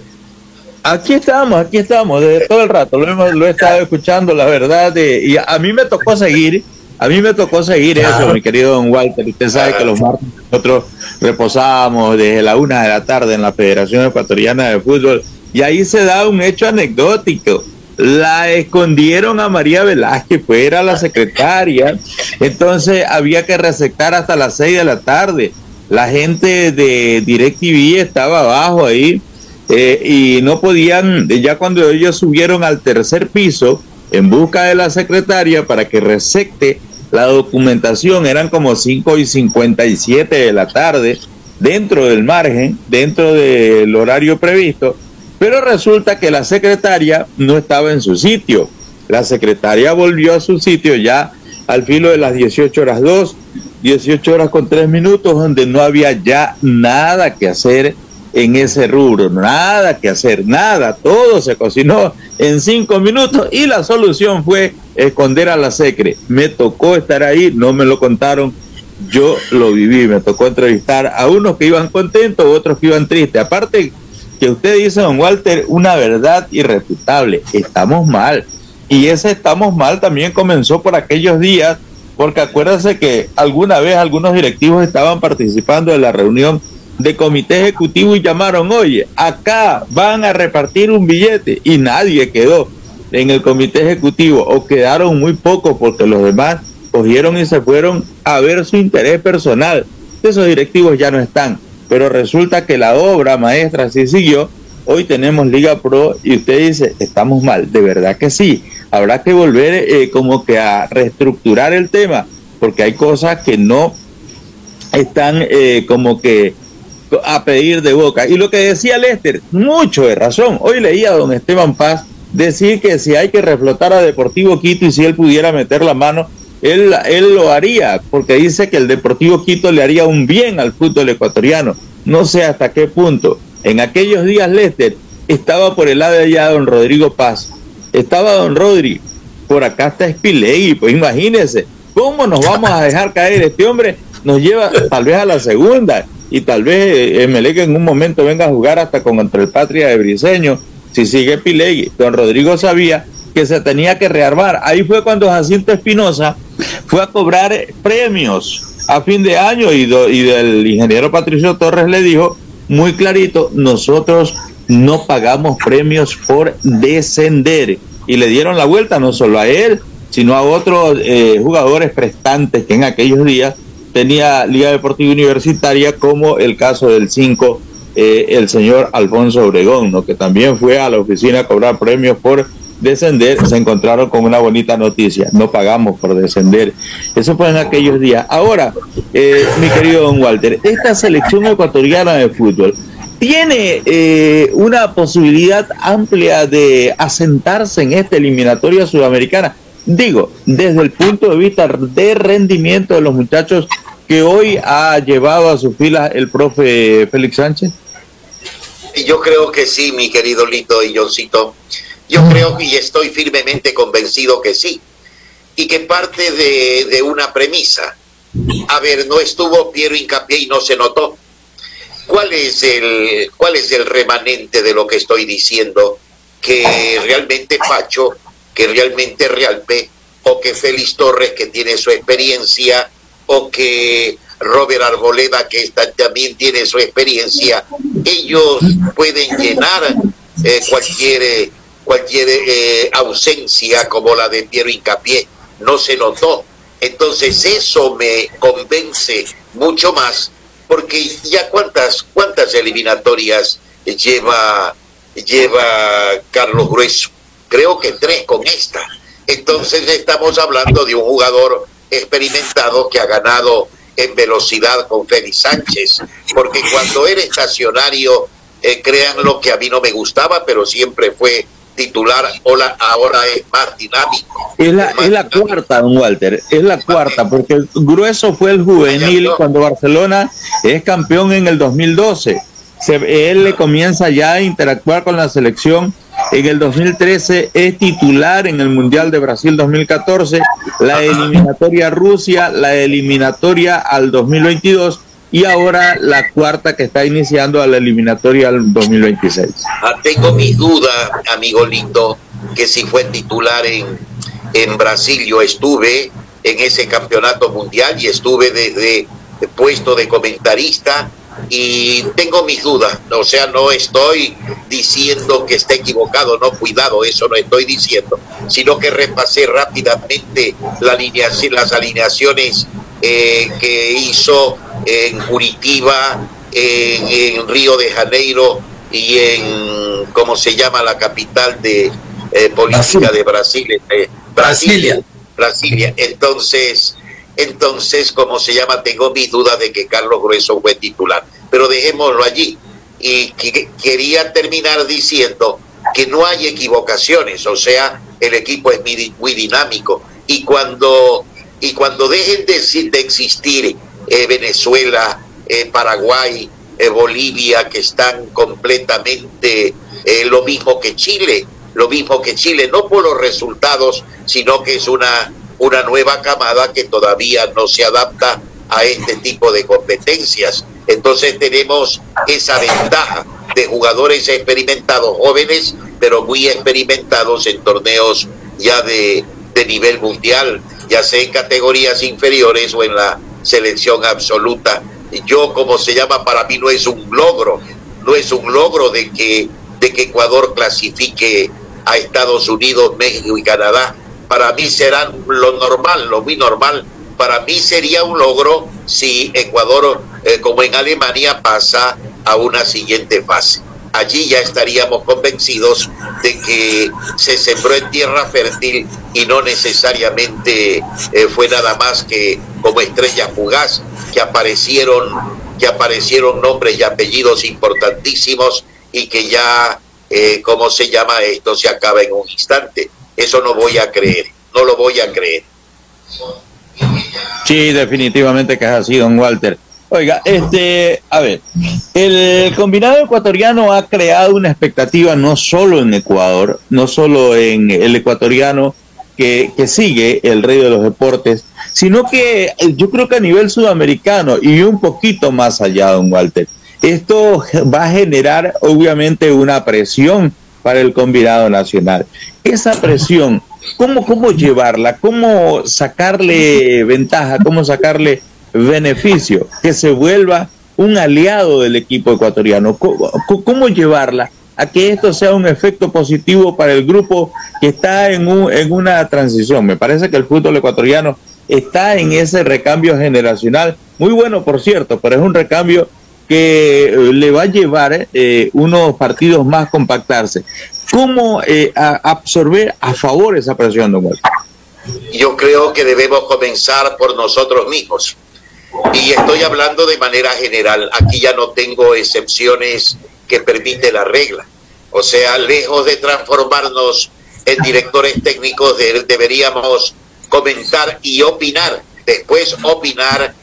Aquí estamos, aquí estamos, desde todo el rato, lo, hemos, lo he estado escuchando, la verdad, y a mí me tocó seguir a mí me tocó seguir eso, mi querido don Walter. Usted sabe que los martes nosotros reposábamos desde la una de la tarde en la Federación Ecuatoriana de Fútbol y ahí se da un hecho anecdótico. La escondieron a María Velázquez, pues era la secretaria, entonces había que receptar hasta las seis de la tarde. La gente de DirecTV estaba abajo ahí eh, y no podían, ya cuando ellos subieron al tercer piso en busca de la secretaria para que recepte la documentación eran como 5 y 57 de la tarde, dentro del margen, dentro del horario previsto, pero resulta que la secretaria no estaba en su sitio. La secretaria volvió a su sitio ya al filo de las 18 horas 2, 18 horas con 3 minutos, donde no había ya nada que hacer en ese rubro, nada que hacer, nada, todo se cocinó en cinco minutos y la solución fue esconder a la secre. Me tocó estar ahí, no me lo contaron, yo lo viví, me tocó entrevistar a unos que iban contentos, otros que iban tristes. Aparte que usted dice, don Walter, una verdad irrefutable, estamos mal. Y ese estamos mal también comenzó por aquellos días, porque acuérdense que alguna vez algunos directivos estaban participando de la reunión de comité ejecutivo y llamaron, oye, acá van a repartir un billete y nadie quedó en el comité ejecutivo o quedaron muy pocos porque los demás cogieron y se fueron a ver su interés personal. Esos directivos ya no están, pero resulta que la obra maestra sí siguió. Hoy tenemos Liga Pro y usted dice, estamos mal, de verdad que sí. Habrá que volver eh, como que a reestructurar el tema, porque hay cosas que no están eh, como que a pedir de boca. Y lo que decía Lester, mucho de razón. Hoy leía a don Esteban Paz decir que si hay que reflotar a Deportivo Quito y si él pudiera meter la mano, él, él lo haría, porque dice que el Deportivo Quito le haría un bien al fútbol ecuatoriano. No sé hasta qué punto. En aquellos días, Lester, estaba por el lado de allá don Rodrigo Paz. Estaba don Rodri. Por acá está Spilegui. Pues imagínense, ¿cómo nos vamos a dejar caer? Este hombre nos lleva tal vez a la segunda y tal vez Emelec en un momento venga a jugar hasta contra el Patria de Briseño, si sigue Pilegui. Don Rodrigo sabía que se tenía que rearmar. Ahí fue cuando Jacinto Espinosa fue a cobrar premios a fin de año y, y del ingeniero Patricio Torres le dijo muy clarito, nosotros no pagamos premios por descender. Y le dieron la vuelta no solo a él, sino a otros eh, jugadores prestantes que en aquellos días tenía Liga Deportiva Universitaria, como el caso del 5, eh, el señor Alfonso Obregón, ¿no? que también fue a la oficina a cobrar premios por descender, se encontraron con una bonita noticia, no pagamos por descender. Eso fue en aquellos días. Ahora, eh, mi querido don Walter, esta selección ecuatoriana de fútbol tiene eh, una posibilidad amplia de asentarse en esta eliminatoria sudamericana. Digo, desde el punto de vista de rendimiento de los muchachos que hoy ha llevado a su fila el profe Félix Sánchez? Yo creo que sí, mi querido Lito y Johncito. Yo creo y estoy firmemente convencido que sí. Y que parte de, de una premisa. A ver, no estuvo Piero Incapié y no se notó. ¿Cuál es el, cuál es el remanente de lo que estoy diciendo? Que realmente Pacho, que realmente Realpe o que Félix Torres, que tiene su experiencia, o que Robert Arboleda, que también tiene su experiencia, ellos pueden llenar eh, cualquier, cualquier eh, ausencia como la de Piero Incapié. No se notó. Entonces eso me convence mucho más, porque ya cuántas, cuántas eliminatorias lleva, lleva Carlos Grueso. Creo que tres con esta. Entonces estamos hablando de un jugador experimentado que ha ganado en velocidad con Félix Sánchez, porque cuando era estacionario, eh, crean lo que a mí no me gustaba, pero siempre fue titular, ahora, ahora es más dinámico. Es la, es, la cuarta, don Walter, es la cuarta, porque Grueso fue el juvenil cuando Barcelona es campeón en el 2012. él le comienza ya a interactuar con la selección. En el 2013 es titular en el Mundial de Brasil 2014, la eliminatoria Rusia, la eliminatoria al 2022 y ahora la cuarta que está iniciando a la eliminatoria al 2026. Ah, tengo mis dudas, amigo lindo, que si fue titular en, en Brasil, yo estuve en ese campeonato mundial y estuve desde el puesto de comentarista y tengo mis dudas, o sea, no estoy diciendo que esté equivocado, no, cuidado, eso no estoy diciendo, sino que repasé rápidamente la alineación, las alineaciones eh, que hizo en Curitiba, en, Río de Janeiro y en, ¿cómo se llama la capital de eh, política de Brasil? Eh, Brasilia. Brasilia. Entonces, entonces, como se llama, tengo mis dudas de que Carlos Grueso fue titular. Pero dejémoslo allí. Y quería terminar diciendo que no hay equivocaciones, o sea, el equipo es muy, dinámico. Y cuando, y cuando dejen de, de existir eh, Venezuela, eh, Paraguay, eh, Bolivia, que están completamente lo mismo que Chile, lo mismo que Chile, no por los resultados, sino que es una una nueva camada que todavía no se adapta a este tipo de competencias. Entonces tenemos esa ventaja de jugadores experimentados, jóvenes, pero muy experimentados en torneos ya de, de nivel mundial, ya sea en categorías inferiores o en la selección absoluta. Yo, como se llama, para mí no es un logro, no es un logro de que, de que Ecuador clasifique a Estados Unidos, México y Canadá, para mí será lo normal, lo muy normal. Para mí sería un logro si Ecuador, eh, como en Alemania, pasa a una siguiente fase. Allí ya estaríamos convencidos de que se sembró en tierra fértil y no necesariamente eh, fue nada más que como estrella fugaz que aparecieron que aparecieron nombres y apellidos importantísimos y que ya, eh, ¿cómo se llama esto? Se acaba en un instante. Eso no voy a creer, no lo voy a creer. Sí, definitivamente que es así, don Walter. Oiga, este, a ver, el combinado ecuatoriano ha creado una expectativa no solo en Ecuador, no solo en el ecuatoriano que, que sigue el rey de los deportes, sino que yo creo que a nivel sudamericano y un poquito más allá, don Walter, esto va a generar obviamente una presión para el combinado nacional. Esa presión, ¿cómo, cómo llevarla? ¿Cómo sacarle ventaja? ¿Cómo sacarle beneficio? Que se vuelva un aliado del equipo ecuatoriano. ¿Cómo, llevarla a que esto sea un efecto positivo para el grupo que está en, un, en una transición? Me parece que el fútbol ecuatoriano está en ese recambio generacional, muy bueno por cierto, pero es un recambio que eh, le va a llevar eh, unos partidos más compactarse. ¿Cómo eh, absorber a favor esa presión, don Yo creo que debemos comenzar por nosotros mismos. Y estoy hablando de manera general. Aquí ya no tengo excepciones que permite la regla. O sea, lejos de transformarnos en directores técnicos, deberíamos comentar y opinar. Después opinar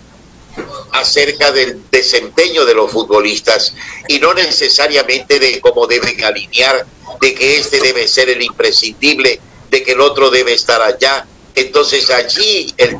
acerca del desempeño de los futbolistas y no necesariamente de cómo deben alinear, de que este debe ser el imprescindible, de que el otro debe estar allá. Entonces allí el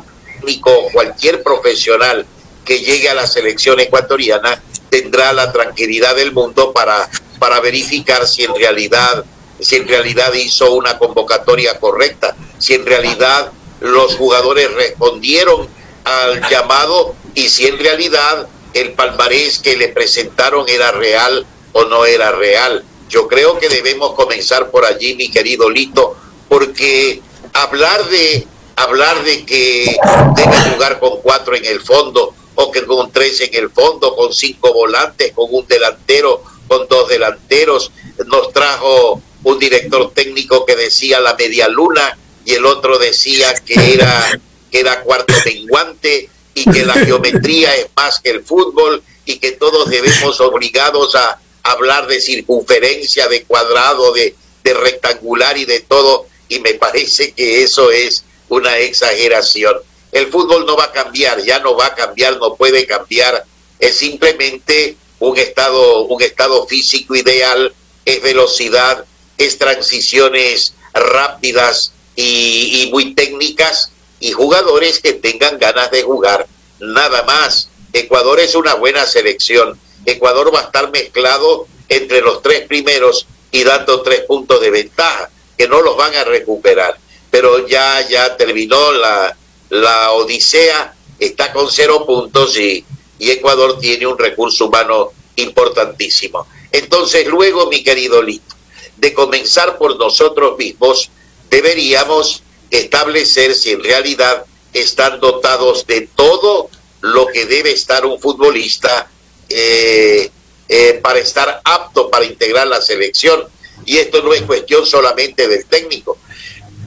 cualquier profesional que llegue a la selección ecuatoriana tendrá la tranquilidad del mundo para, para verificar si en realidad si en realidad hizo una convocatoria correcta, si en realidad los jugadores respondieron al llamado y si en realidad el palmarés que le presentaron era real o no era real. Yo creo que debemos comenzar por allí, mi querido Lito, porque hablar de hablar de que debe jugar con cuatro en el fondo o que con tres en el fondo, con cinco volantes, con un delantero, con dos delanteros, nos trajo un director técnico que decía la media luna y el otro decía que era que era cuarto menguante y que la geometría es más que el fútbol y que todos debemos obligados a hablar de circunferencia, de cuadrado, de, de rectangular y de todo, y me parece que eso es una exageración. El fútbol no va a cambiar, ya no va a cambiar, no puede cambiar, es simplemente un estado, un estado físico ideal, es velocidad, es transiciones rápidas y, y muy técnicas y jugadores que tengan ganas de jugar, nada más. Ecuador es una buena selección. Ecuador va a estar mezclado entre los tres primeros y dando tres puntos de ventaja, que no los van a recuperar. Pero ya, ya terminó la, la odisea, está con cero puntos y, y Ecuador tiene un recurso humano importantísimo. Entonces, luego, mi querido Lito, de comenzar por nosotros mismos, deberíamos establecer si en realidad están dotados de todo lo que debe estar un futbolista eh, eh, para estar apto para integrar la selección. Y esto no es cuestión solamente del técnico,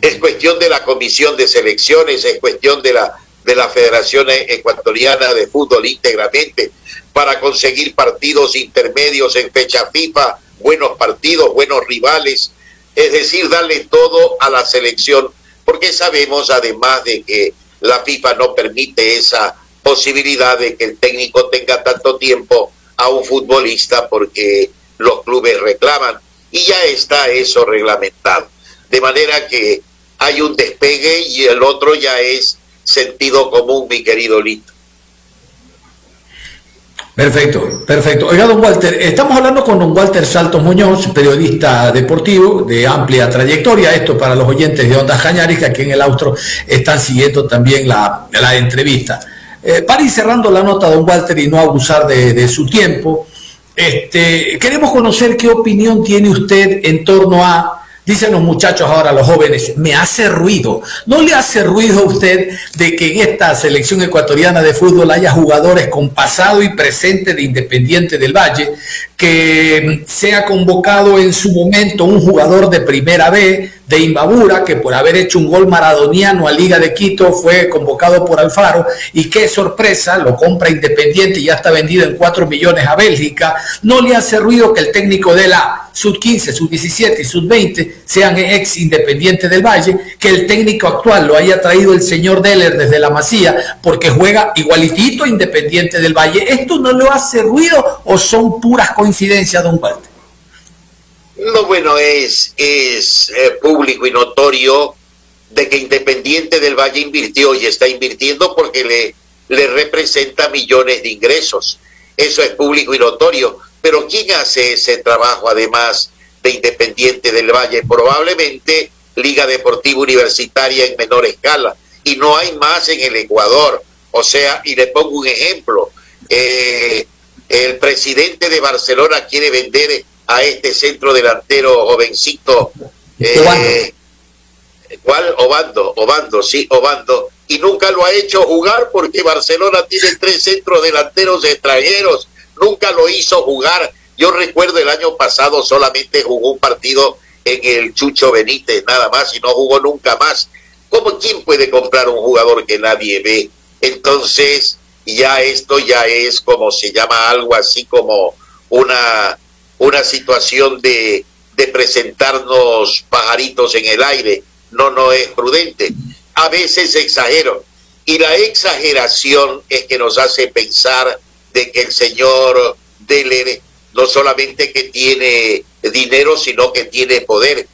es cuestión de la comisión de selecciones, es cuestión de la, de la Federación Ecuatoriana de Fútbol íntegramente, para conseguir partidos intermedios en fecha FIFA, buenos partidos, buenos rivales, es decir, darle todo a la selección, porque sabemos además de que la FIFA no permite esa posibilidad de que el técnico tenga tanto tiempo a un futbolista porque los clubes reclaman y ya está eso reglamentado. De manera que hay un despegue y el otro ya es sentido común, mi querido Lito. Perfecto, perfecto. Oiga, don Walter, estamos hablando con don Walter Saltos Muñoz, periodista deportivo de amplia trayectoria. Esto para los oyentes de Ondas Cañaris, que aquí en el Austro están siguiendo también la, la entrevista. Eh, para ir cerrando la nota, don Walter, y no abusar de, de su tiempo, este, queremos conocer qué opinión tiene usted en torno a Dicen los muchachos ahora, los jóvenes, me hace ruido. ¿No le hace ruido a usted de que en esta selección ecuatoriana de fútbol haya jugadores con pasado y presente de Independiente del Valle? Que sea convocado en su momento un jugador de primera B, de Imbabura, que por haber hecho un gol maradoniano a Liga de Quito fue convocado por Alfaro, y qué sorpresa, lo compra Independiente y ya está vendido en 4 millones a Bélgica. No le hace ruido que el técnico de la sub 15, sub 17 y sub 20 sean ex Independiente del Valle, que el técnico actual lo haya traído el señor Deller desde la Masía, porque juega igualitito Independiente del Valle. ¿Esto no le hace ruido o son puras coincidencias, don Walter? No, bueno, es, es eh, público y notorio de que Independiente del Valle invirtió y está invirtiendo porque le, le representa millones de ingresos. Eso es público y notorio. Pero ¿quién hace ese trabajo además de Independiente del Valle? Probablemente Liga Deportiva Universitaria en menor escala. Y no hay más en el Ecuador. O sea, y le pongo un ejemplo. Eh, el presidente de Barcelona quiere vender a este centro delantero jovencito. Eh, ¿Cuál? Obando, Obando, sí, Obando. Y nunca lo ha hecho jugar porque Barcelona tiene tres centros delanteros extranjeros. Nunca lo hizo jugar. Yo recuerdo el año pasado solamente jugó un partido en el Chucho Benítez, nada más, y no jugó nunca más. ¿Cómo quién puede comprar un jugador que nadie ve? Entonces, ya esto ya es como se llama algo así como una una situación de, presentarnos pajaritos en el aire. No, no es prudente. A veces exagero. Y la exageración es que nos hace pensar de que el señor Deller no solamente que tiene dinero, sino que tiene poder.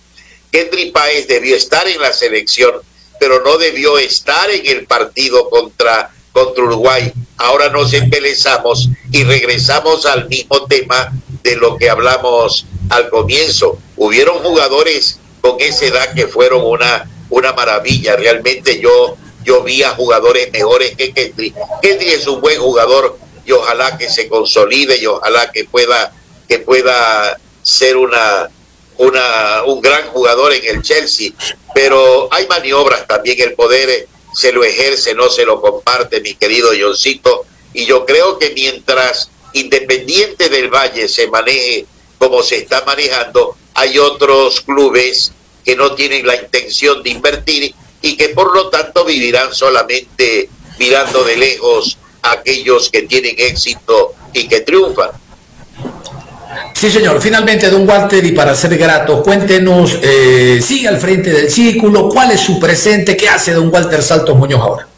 Kendry Páez debió estar en la selección, pero no debió estar en el partido contra, contra Uruguay. Ahora nos embelezamos y regresamos al mismo tema de lo que hablamos al comienzo. Hubieron jugadores con esa edad que fueron una una maravilla. Realmente yo, yo vi a jugadores mejores que Kendrick. Kendrick es un buen jugador y ojalá que se consolide y ojalá que pueda, que pueda ser una, una, un gran jugador en el Chelsea. Pero hay maniobras también, el poder se lo ejerce, no se lo comparte, mi querido Johncito. Y yo creo que mientras Independiente del Valle se maneje como se está manejando, hay otros clubes que no tienen la intención de invertir y que por lo tanto vivirán solamente mirando de lejos a aquellos que tienen éxito y que triunfan. Sí, señor. Finalmente, don Walter, y para ser gratos, cuéntenos, eh, sigue al frente del círculo, cuál es su presente, qué hace don Walter Saltos Muñoz ahora.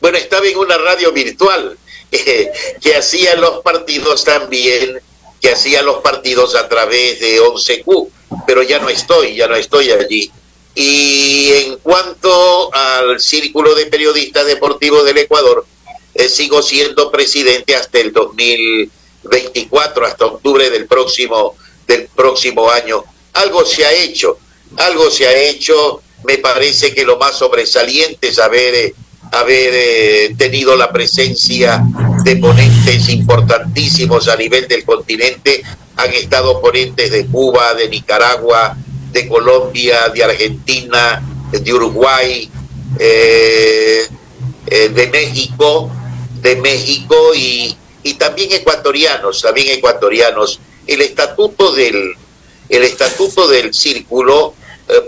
Bueno, estaba en una radio virtual que hacía los partidos también, que hacía los partidos a través de 11Q, pero ya no estoy, ya no estoy allí. Y en cuanto al Círculo de Periodistas Deportivos del Ecuador, eh, sigo siendo presidente hasta el 2024, hasta octubre del próximo, del próximo año. Algo se ha hecho, algo se ha hecho. Me parece que lo más sobresaliente es haber, eh, haber eh, tenido la presencia de ponentes importantísimos a nivel del continente. Han estado ponentes de Cuba, de Nicaragua, de Colombia, de Argentina, de Uruguay, eh, eh, de México, de México y, y, también ecuatorianos, también ecuatorianos. El estatuto del, el estatuto del círculo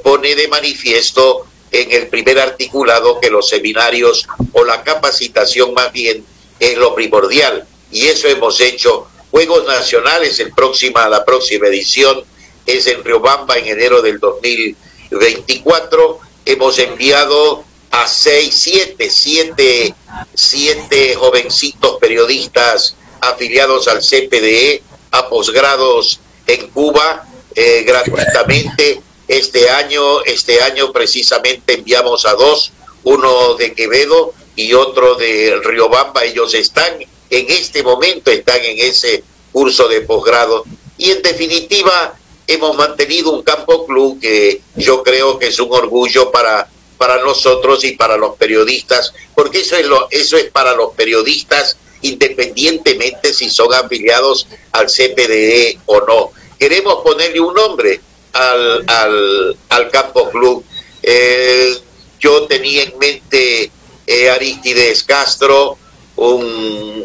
pone de manifiesto en el primer articulado que los seminarios o la capacitación más bien es lo primordial y eso hemos hecho. Juegos Nacionales, el próxima, la próxima edición es en Riobamba en enero del 2024. Hemos enviado a seis, siete, siete, siete jovencitos periodistas afiliados al CPDE a posgrados en Cuba eh, gratuitamente. Este año, este año precisamente enviamos a dos, uno de Quevedo y otro de Riobamba. Ellos están en este momento, están en ese curso de posgrado. Y en definitiva, hemos mantenido un campo club que yo creo que es un orgullo para, para nosotros y para los periodistas, porque eso es, lo, eso es para los periodistas independientemente si son afiliados al CPDE o no. Queremos ponerle un nombre al, al, al campo club. Eh, yo tenía en mente eh, Aristides Castro, un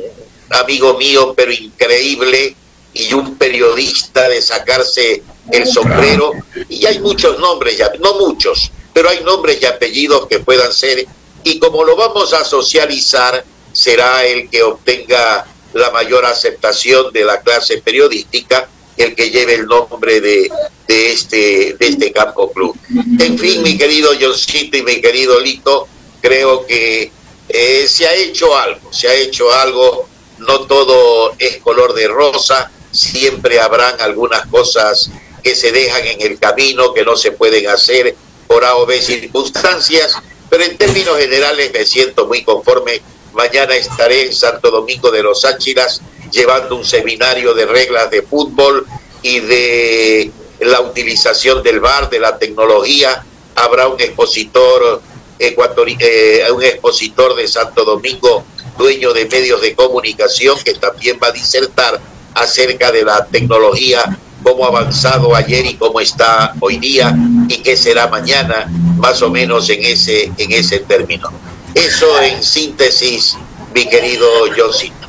amigo mío pero increíble y un periodista de sacarse el sombrero, y hay muchos nombres, ya, no muchos, pero hay nombres y apellidos que puedan ser, y como lo vamos a socializar, será el que obtenga la mayor aceptación de la clase periodística, el que lleve el nombre de, de, este, de este campo club. En fin, mi querido Johncito y mi querido Lito, creo que eh, se ha hecho algo, se ha hecho algo, no todo es color de rosa, siempre habrán algunas cosas que se dejan en el camino, que no se pueden hacer por A o B circunstancias, pero en términos generales me siento muy conforme. Mañana estaré en Santo Domingo de los Áchilas llevando un seminario de reglas de fútbol y de la utilización del bar, de la tecnología. Habrá un expositor eh, un expositor de Santo Domingo, dueño de medios de comunicación, que también va a disertar acerca de la tecnología cómo ha avanzado ayer y cómo está hoy día y qué será mañana, más o menos en ese, en ese término. Eso en síntesis, mi querido Josito.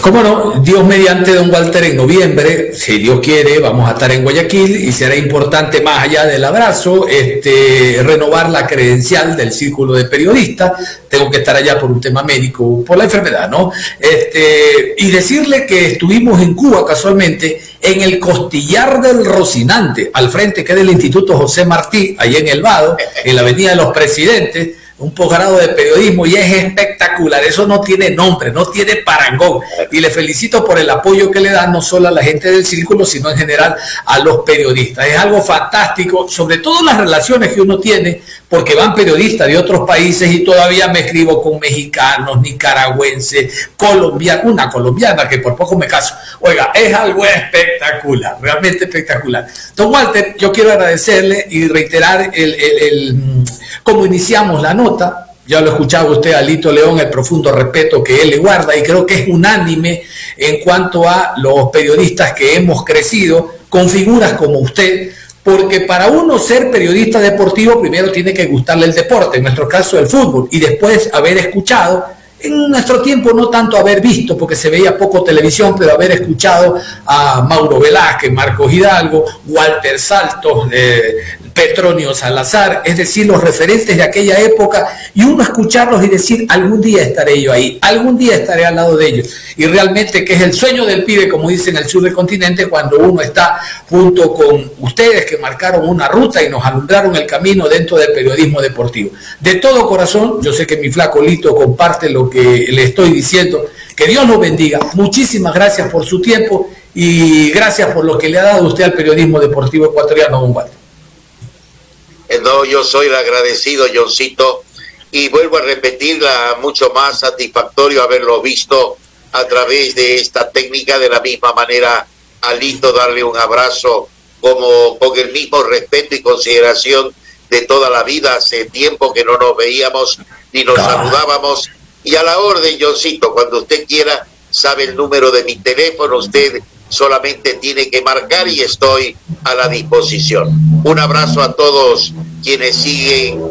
¿Cómo no? Dios mediante Don Walter en noviembre, si Dios quiere, vamos a estar en Guayaquil y será importante, más allá del abrazo, este, renovar la credencial del círculo de periodistas. Tengo que estar allá por un tema médico, por la enfermedad, ¿no? Este, y decirle que estuvimos en Cuba casualmente en el costillar del Rocinante, al frente que es del Instituto José Martí, ahí en El Vado, en la Avenida de los Presidentes un posgrado de periodismo y es espectacular. Eso no tiene nombre, no tiene parangón. Y le felicito por el apoyo que le dan no solo a la gente del círculo, sino en general a los periodistas. Es algo fantástico, sobre todo las relaciones que uno tiene, porque van periodistas de otros países y todavía me escribo con mexicanos, nicaragüenses, colombianos, una colombiana que por poco me caso. Oiga, es algo espectacular, realmente espectacular. Don Walter, yo quiero agradecerle y reiterar el, el cómo iniciamos la nota. Ya lo escuchaba usted a Lito León, el profundo respeto que él le guarda y creo que es unánime en cuanto a los periodistas que hemos crecido con figuras como usted, porque para uno ser periodista deportivo primero tiene que gustarle el deporte, en nuestro caso el fútbol, y después haber escuchado en nuestro tiempo no tanto haber visto, porque se veía poco televisión, pero haber escuchado a Mauro Velázquez, Marcos Hidalgo, Walter Saltos, eh, Petronio Salazar, es decir, los referentes de aquella época, y uno escucharlos y decir, algún día estaré yo ahí, algún día estaré al lado de ellos. Y realmente que es el sueño del pibe, como dicen en el sur del continente, cuando uno está junto con ustedes que marcaron una ruta y nos alumbraron el camino dentro del periodismo deportivo. De todo corazón, yo sé que mi flaco Lito comparte lo que le estoy diciendo, que Dios los bendiga. Muchísimas gracias por su tiempo y gracias por lo que le ha dado usted al periodismo deportivo ecuatoriano, don eh, no, yo soy el agradecido, Johncito, y vuelvo a repetirla, mucho más satisfactorio haberlo visto a través de esta técnica, de la misma manera, Alito, darle un abrazo como con el mismo respeto y consideración de toda la vida, hace tiempo que no nos veíamos ni nos saludábamos, y a la orden, Johncito, cuando usted quiera, sabe el número de mi teléfono, usted solamente tiene que marcar y estoy a la disposición. Un abrazo a todos quienes siguen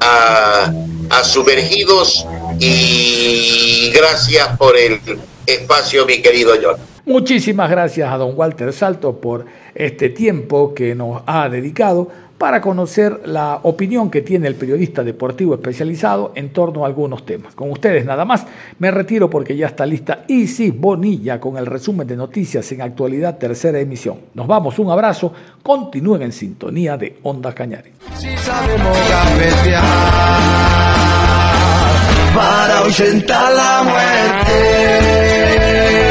a, a Sumergidos y gracias por el espacio, mi querido John. Muchísimas gracias a don Walter Salto por este tiempo que nos ha dedicado para conocer la opinión que tiene el periodista deportivo especializado en torno a algunos temas. Con ustedes nada más, me retiro porque ya está lista Isis Bonilla con el resumen de noticias en actualidad tercera emisión. Nos vamos, un abrazo, continúen en sintonía de Onda Cañares. para la muerte